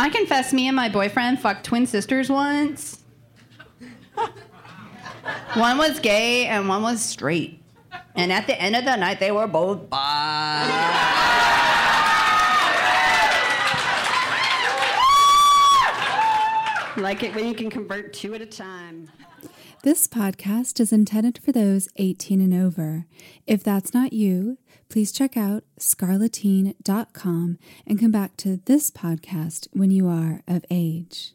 I confess, me and my boyfriend fucked twin sisters once. one was gay and one was straight. And at the end of the night, they were both bi. like it when you can convert two at a time. This podcast is intended for those 18 and over. If that's not you, please check out scarleteen.com and come back to this podcast when you are of age.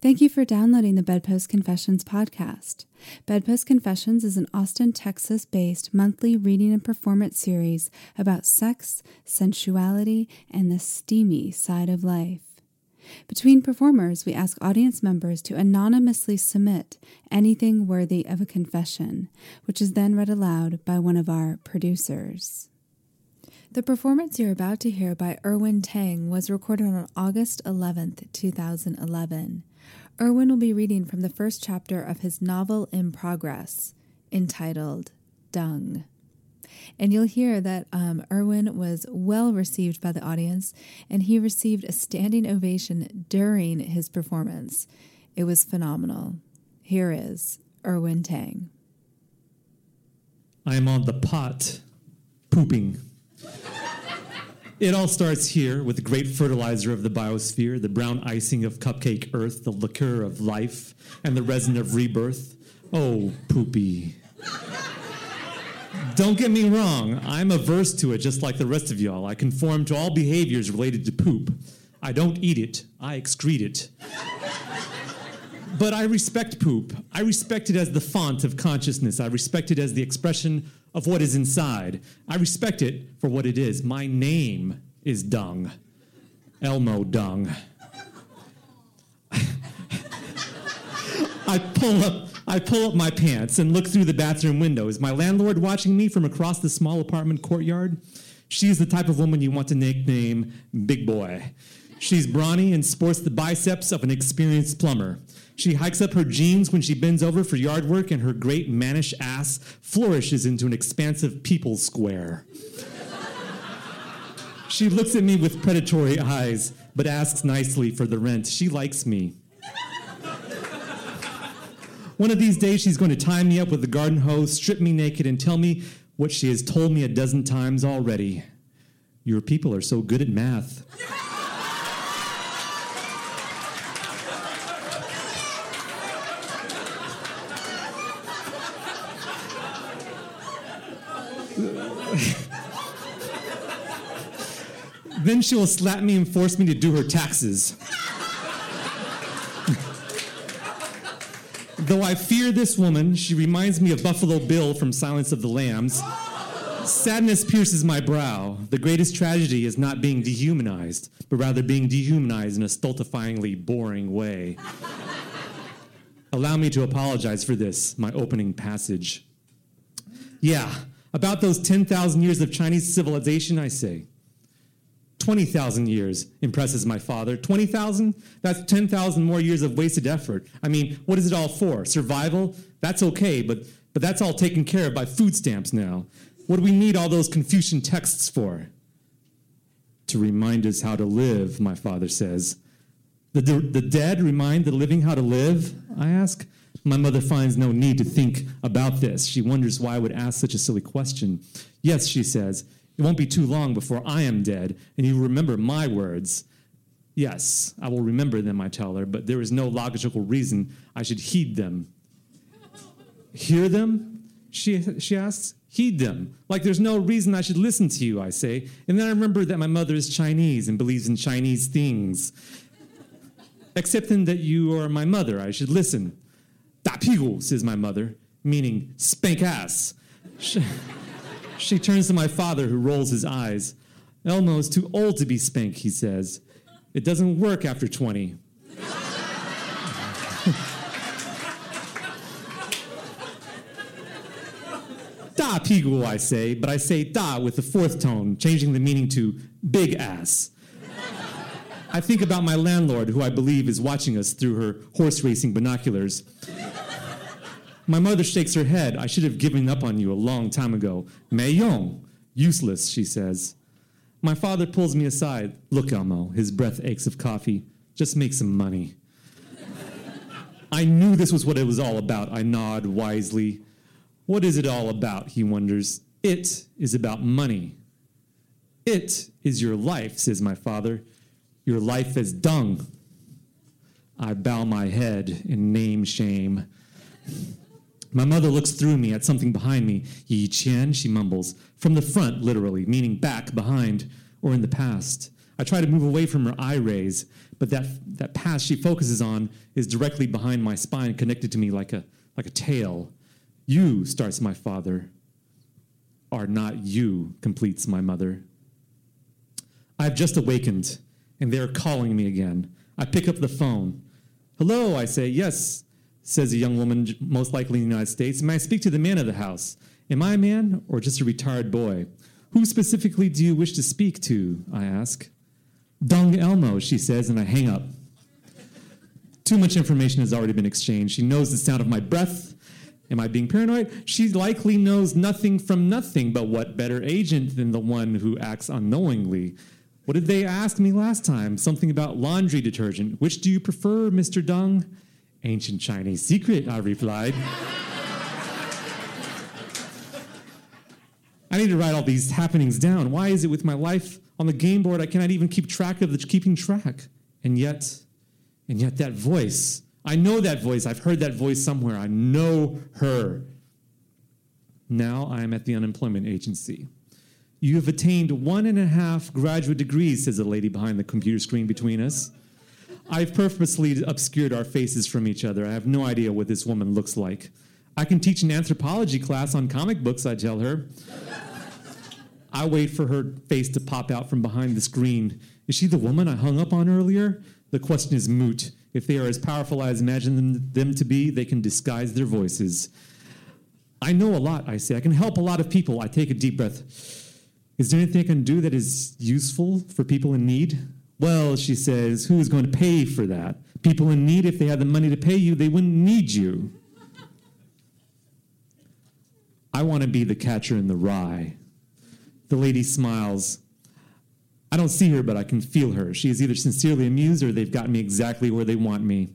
Thank you for downloading the Bedpost Confessions podcast. Bedpost Confessions is an Austin, Texas based monthly reading and performance series about sex, sensuality, and the steamy side of life. Between performers, we ask audience members to anonymously submit anything worthy of a confession, which is then read aloud by one of our producers. The performance you're about to hear by Irwin Tang was recorded on August 11th, 2011. Irwin will be reading from the first chapter of his novel in progress, entitled Dung. And you'll hear that um, Irwin was well received by the audience and he received a standing ovation during his performance. It was phenomenal. Here is Irwin Tang. I am on the pot, pooping. It all starts here with the great fertilizer of the biosphere, the brown icing of cupcake earth, the liqueur of life, and the resin of rebirth. Oh, poopy. Don't get me wrong, I'm averse to it just like the rest of y'all. I conform to all behaviors related to poop. I don't eat it, I excrete it. but I respect poop. I respect it as the font of consciousness. I respect it as the expression of what is inside. I respect it for what it is. My name is Dung. Elmo Dung. I pull up I pull up my pants and look through the bathroom window. Is my landlord watching me from across the small apartment courtyard? She's the type of woman you want to nickname Big Boy. She's brawny and sports the biceps of an experienced plumber. She hikes up her jeans when she bends over for yard work, and her great mannish ass flourishes into an expansive people's square. she looks at me with predatory eyes, but asks nicely for the rent. She likes me. One of these days, she's going to tie me up with a garden hose, strip me naked, and tell me what she has told me a dozen times already. Your people are so good at math. then she will slap me and force me to do her taxes. Though I fear this woman, she reminds me of Buffalo Bill from Silence of the Lambs. Sadness pierces my brow. The greatest tragedy is not being dehumanized, but rather being dehumanized in a stultifyingly boring way. Allow me to apologize for this, my opening passage. Yeah, about those 10,000 years of Chinese civilization, I say. 20,000 years impresses my father. 20,000? That's 10,000 more years of wasted effort. I mean, what is it all for? Survival? That's okay, but, but that's all taken care of by food stamps now. What do we need all those Confucian texts for? To remind us how to live, my father says. The, the, the dead remind the living how to live? I ask. My mother finds no need to think about this. She wonders why I would ask such a silly question. Yes, she says, it won't be too long before I am dead, and you remember my words. Yes, I will remember them, I tell her, but there is no logical reason I should heed them. Hear them? She, she asks. Heed them. Like there's no reason I should listen to you, I say. And then I remember that my mother is Chinese and believes in Chinese things. Accepting that you are my mother, I should listen. Da pigu, says my mother, meaning spank ass. She turns to my father, who rolls his eyes. Elmo is too old to be spanked, he says. It doesn't work after 20. da pigu, I say, but I say da with the fourth tone, changing the meaning to big ass. I think about my landlord, who I believe is watching us through her horse racing binoculars. My mother shakes her head. I should have given up on you a long time ago. Mei Yong. Useless, she says. My father pulls me aside. Look, Elmo, his breath aches of coffee. Just make some money. I knew this was what it was all about. I nod wisely. What is it all about? He wonders. It is about money. It is your life, says my father. Your life is dung. I bow my head in name shame. My mother looks through me at something behind me. Yi Qian, she mumbles. From the front, literally, meaning back, behind, or in the past. I try to move away from her eye rays, but that, that past she focuses on is directly behind my spine, connected to me like a, like a tail. You, starts my father, are not you, completes my mother. I've just awakened, and they're calling me again. I pick up the phone. Hello, I say. Yes, says a young woman, most likely in the United States. May I speak to the man of the house? Am I a man or just a retired boy? Who specifically do you wish to speak to? I ask. Dung Elmo, she says, and I hang up. Too much information has already been exchanged. She knows the sound of my breath. Am I being paranoid? She likely knows nothing from nothing, but what better agent than the one who acts unknowingly? What did they ask me last time? Something about laundry detergent. Which do you prefer, Mr. Dung? Ancient Chinese secret, I replied. I need to write all these happenings down. Why is it with my life on the game board I cannot even keep track of the keeping track? And yet, and yet that voice, I know that voice. I've heard that voice somewhere. I know her. Now I am at the unemployment agency. You have attained one and a half graduate degrees, says the lady behind the computer screen between us. I've purposely obscured our faces from each other. I have no idea what this woman looks like. I can teach an anthropology class on comic books, I tell her. I wait for her face to pop out from behind the screen. Is she the woman I hung up on earlier? The question is moot. If they are as powerful as I imagine them, them to be, they can disguise their voices. I know a lot, I say. I can help a lot of people. I take a deep breath. Is there anything I can do that is useful for people in need? Well, she says, who is going to pay for that? People in need, if they had the money to pay you, they wouldn't need you. I want to be the catcher in the rye. The lady smiles. I don't see her, but I can feel her. She is either sincerely amused or they've got me exactly where they want me.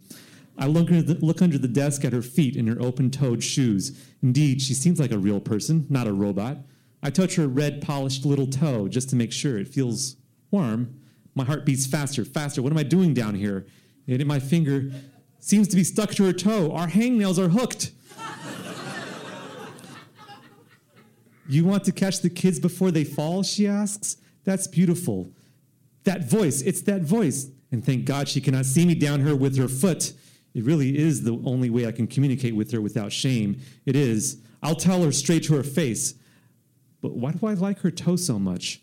I look under, the, look under the desk at her feet in her open toed shoes. Indeed, she seems like a real person, not a robot. I touch her red, polished little toe just to make sure it feels warm. My heart beats faster, faster. What am I doing down here? And my finger seems to be stuck to her toe. Our hangnails are hooked. you want to catch the kids before they fall? She asks. That's beautiful. That voice, it's that voice. And thank God she cannot see me down here with her foot. It really is the only way I can communicate with her without shame. It is. I'll tell her straight to her face. But why do I like her toe so much?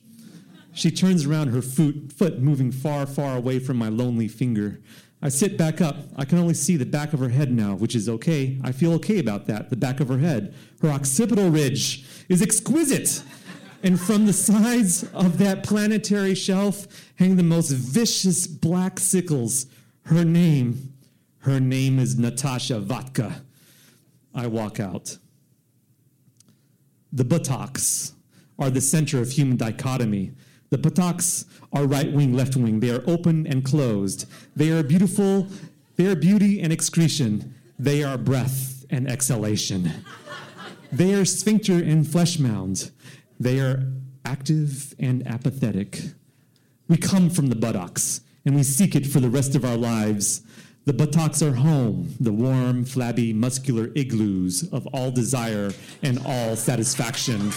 She turns around, her foot, foot moving far, far away from my lonely finger. I sit back up. I can only see the back of her head now, which is okay. I feel okay about that, the back of her head. Her occipital ridge is exquisite. And from the sides of that planetary shelf hang the most vicious black sickles. Her name, her name is Natasha Vatka. I walk out. The buttocks are the center of human dichotomy. The buttocks are right wing, left wing. They are open and closed. They are beautiful. They are beauty and excretion. They are breath and exhalation. They are sphincter and flesh mound. They are active and apathetic. We come from the buttocks and we seek it for the rest of our lives. The buttocks are home, the warm, flabby, muscular igloos of all desire and all satisfaction.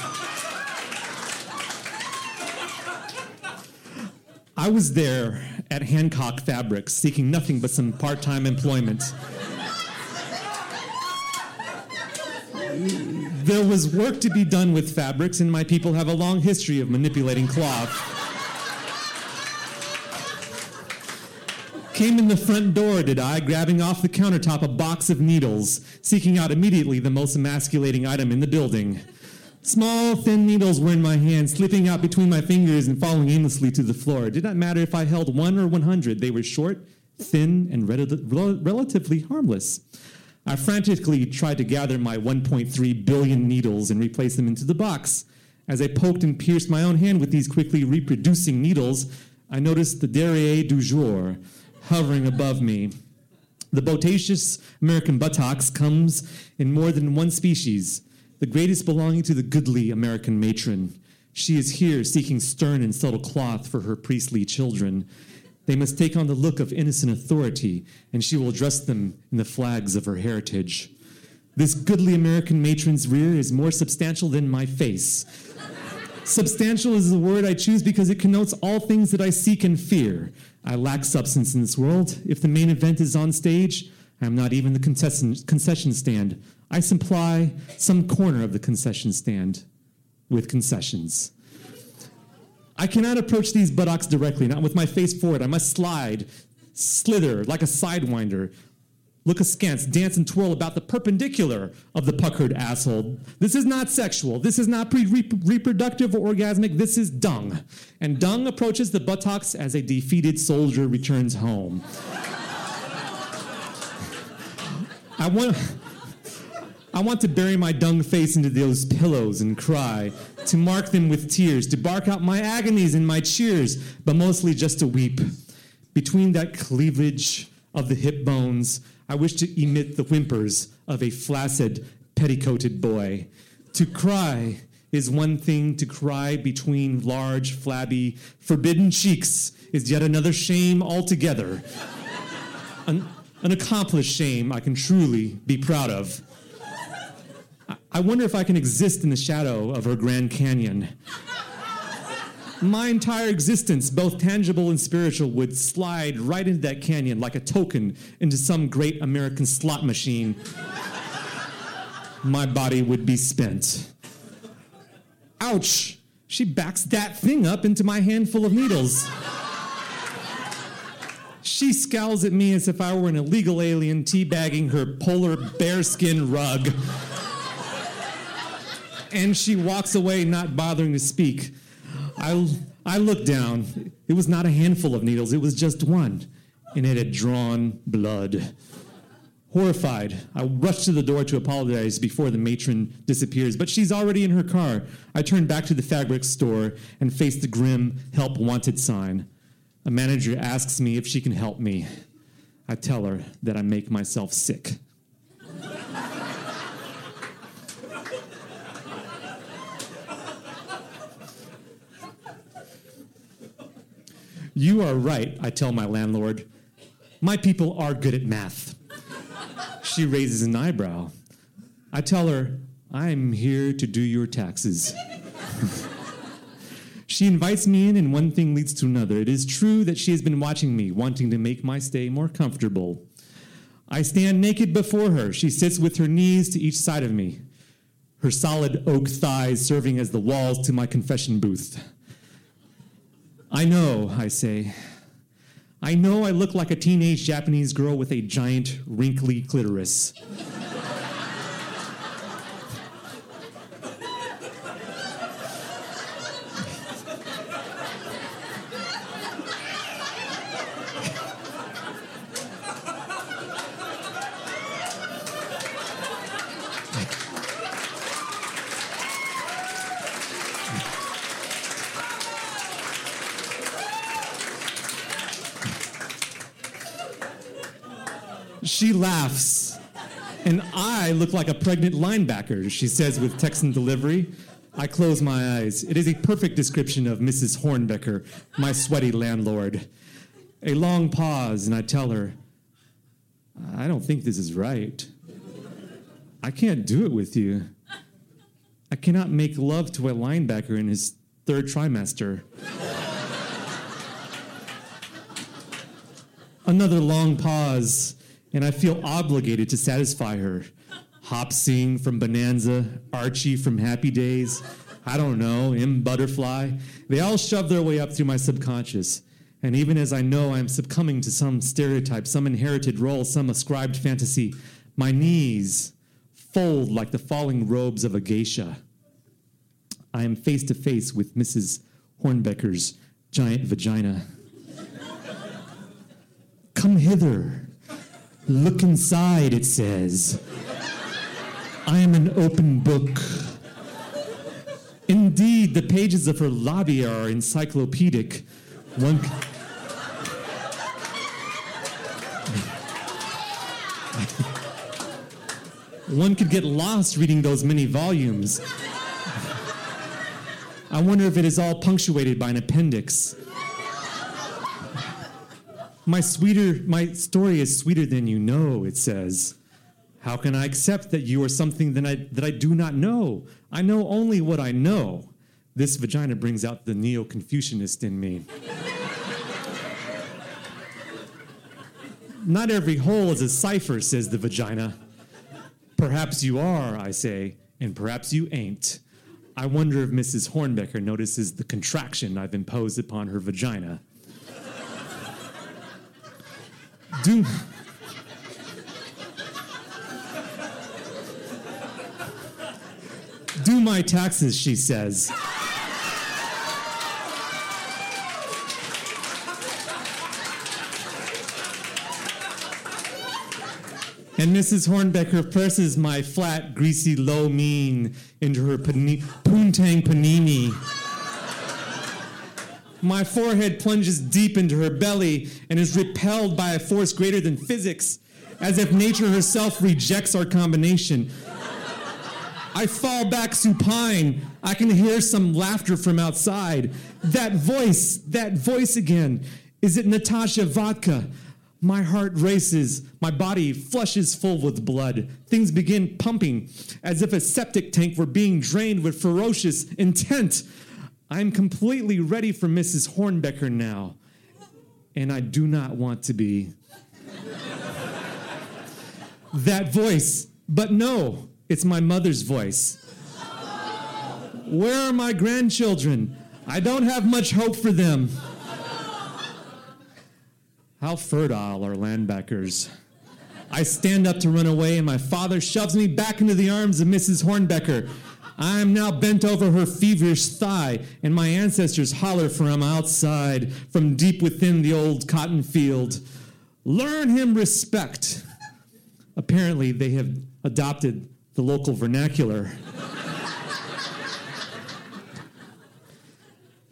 I was there at Hancock Fabrics seeking nothing but some part time employment. there was work to be done with fabrics, and my people have a long history of manipulating cloth. Came in the front door, did I, grabbing off the countertop a box of needles, seeking out immediately the most emasculating item in the building. Small, thin needles were in my hand, slipping out between my fingers and falling aimlessly to the floor. It did not matter if I held one or 100, they were short, thin, and rel- relatively harmless. I frantically tried to gather my 1.3 billion needles and replace them into the box. As I poked and pierced my own hand with these quickly reproducing needles, I noticed the Derriere du jour hovering above me. The botaceous American buttocks comes in more than one species, the greatest belonging to the goodly American matron. She is here seeking stern and subtle cloth for her priestly children. They must take on the look of innocent authority, and she will dress them in the flags of her heritage. This goodly American matron's rear is more substantial than my face. substantial is the word I choose because it connotes all things that I seek and fear. I lack substance in this world. If the main event is on stage, I am not even the concession, concession stand. I supply some corner of the concession stand with concessions. I cannot approach these buttocks directly, not with my face forward. I must slide, slither like a sidewinder, look askance, dance and twirl about the perpendicular of the puckered asshole. This is not sexual. This is not pre reproductive or orgasmic. This is dung. And dung approaches the buttocks as a defeated soldier returns home. I want. I want to bury my dung face into those pillows and cry, to mark them with tears, to bark out my agonies and my cheers, but mostly just to weep. Between that cleavage of the hip bones, I wish to emit the whimpers of a flaccid, petticoated boy. To cry is one thing, to cry between large, flabby, forbidden cheeks is yet another shame altogether. an, an accomplished shame I can truly be proud of. I, wonder if I can exist in the shadow of her Grand Canyon my entire existence, both tangible and spiritual, would slide right into that canyon like a token into some great American slot machine. my body would be spent. Ouch! She backs that thing up into my handful of needles. She scowls at me as if I were an illegal alien teabagging her polar bearskin rug. and she walks away, not bothering to speak. I, I looked down. It was not a handful of needles, it was just one, and it had drawn blood. Horrified, I rush to the door to apologize before the matron disappears, but she's already in her car. I turn back to the fabric store and face the grim help wanted sign. A manager asks me if she can help me. I tell her that I make myself sick. You are right, I tell my landlord. My people are good at math. She raises an eyebrow. I tell her, I'm here to do your taxes. she invites me in, and one thing leads to another. It is true that she has been watching me, wanting to make my stay more comfortable. I stand naked before her. She sits with her knees to each side of me, her solid oak thighs serving as the walls to my confession booth. I know, I say. I know I look like a teenage Japanese girl with a giant, wrinkly clitoris. She laughs. And I look like a pregnant linebacker, she says with Texan delivery. I close my eyes. It is a perfect description of Mrs. Hornbecker, my sweaty landlord. A long pause, and I tell her, I don't think this is right. I can't do it with you. I cannot make love to a linebacker in his third trimester. Another long pause and I feel obligated to satisfy her. Hop Sing from Bonanza, Archie from Happy Days, I don't know, M. Butterfly. They all shove their way up through my subconscious. And even as I know I'm succumbing to some stereotype, some inherited role, some ascribed fantasy, my knees fold like the falling robes of a geisha. I am face to face with Mrs. Hornbecker's giant vagina. Come hither, Look inside, it says. I am an open book. Indeed, the pages of her lobby are encyclopedic. One. One could get lost reading those many volumes. I wonder if it is all punctuated by an appendix. My sweeter, my story is sweeter than you know, it says. How can I accept that you are something that I, that I do not know? I know only what I know. This vagina brings out the neo Confucianist in me. not every hole is a cipher, says the vagina. Perhaps you are, I say, and perhaps you ain't. I wonder if Mrs. Hornbecker notices the contraction I've imposed upon her vagina. Do. Do my taxes, she says. And Mrs. Hornbecker presses my flat, greasy, lo mein into her pani- poontang panini. My forehead plunges deep into her belly and is repelled by a force greater than physics, as if nature herself rejects our combination. I fall back supine. I can hear some laughter from outside. That voice, that voice again. Is it Natasha Vodka? My heart races, my body flushes full with blood. Things begin pumping as if a septic tank were being drained with ferocious intent. I'm completely ready for Mrs. Hornbecker now, and I do not want to be. that voice, but no, it's my mother's voice. Where are my grandchildren? I don't have much hope for them. How fertile are Landbeckers. I stand up to run away, and my father shoves me back into the arms of Mrs. Hornbecker. I am now bent over her feverish thigh, and my ancestors holler from outside, from deep within the old cotton field. Learn him respect. Apparently, they have adopted the local vernacular.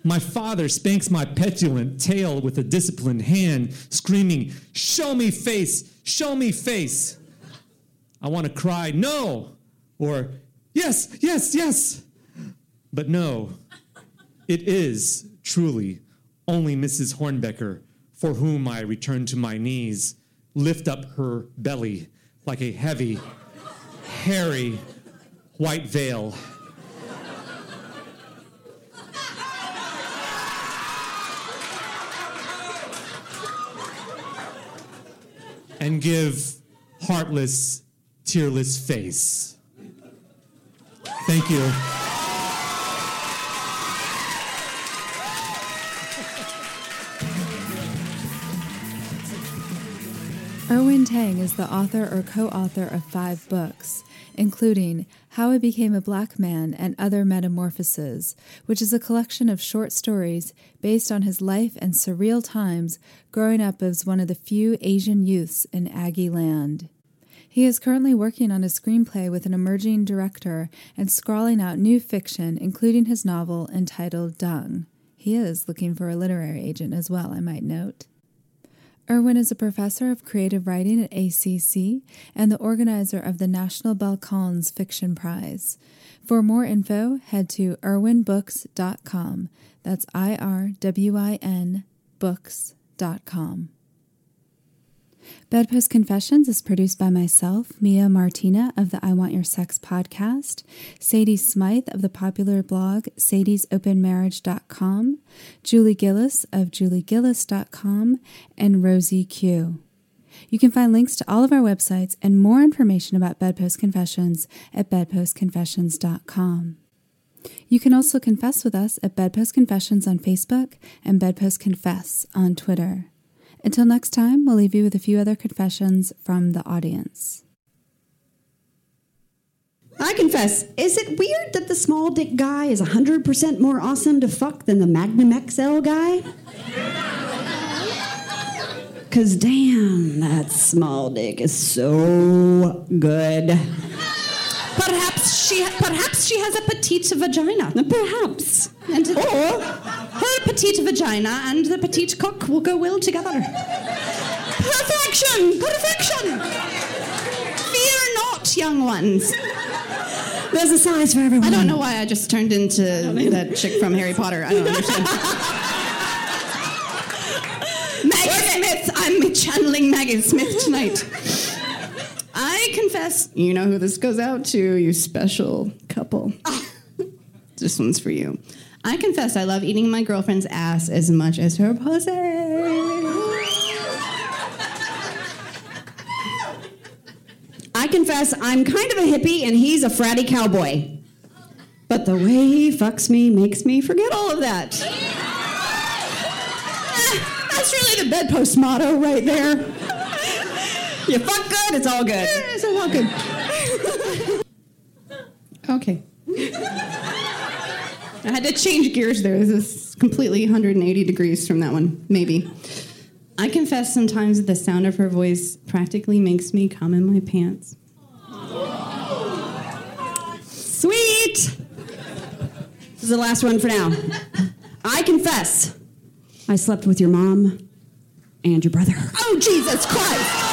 My father spanks my petulant tail with a disciplined hand, screaming, Show me face, show me face. I want to cry, No, or Yes, yes, yes. But no, it is truly only Mrs. Hornbecker for whom I return to my knees, lift up her belly like a heavy, hairy white veil. and give heartless, tearless face. Thank you. Irwin Tang is the author or co author of five books, including How I Became a Black Man and Other Metamorphoses, which is a collection of short stories based on his life and surreal times growing up as one of the few Asian youths in Aggie land. He is currently working on a screenplay with an emerging director and scrawling out new fiction, including his novel entitled Dung. He is looking for a literary agent as well, I might note. Irwin is a professor of creative writing at ACC and the organizer of the National Balcones Fiction Prize. For more info, head to irwinbooks.com. That's I R W I N books.com. Bedpost Confessions is produced by myself, Mia Martina of the I Want Your Sex podcast, Sadie Smythe of the popular blog sadie'sopenmarriage.com, Julie Gillis of juliegillis.com, and Rosie Q. You can find links to all of our websites and more information about Bedpost Confessions at bedpostconfessions.com. You can also confess with us at Bedpost Confessions on Facebook and Bedpost Confess on Twitter. Until next time, we'll leave you with a few other confessions from the audience. I confess, is it weird that the small dick guy is 100% more awesome to fuck than the Magnum XL guy? Because damn, that small dick is so good. perhaps she perhaps she has a petite vagina. Perhaps. And or petite vagina and the petite cock will go well together. Perfection! Perfection! Fear not, young ones. There's a size for everyone. I don't know why I just turned into that chick from Harry Potter. I don't understand. Maggie Smith. I'm channeling Maggie Smith tonight. I confess, you know who this goes out to, you special couple. this one's for you. I confess I love eating my girlfriend's ass as much as her pussy. I confess I'm kind of a hippie and he's a fratty cowboy. But the way he fucks me makes me forget all of that. Ah, that's really the bedpost motto right there. You fuck good, it's all good. It's all good. okay. I to change gears there. This is completely 180 degrees from that one, maybe. I confess sometimes the sound of her voice practically makes me come in my pants. Sweet! This is the last one for now. I confess I slept with your mom and your brother. Oh, Jesus Christ!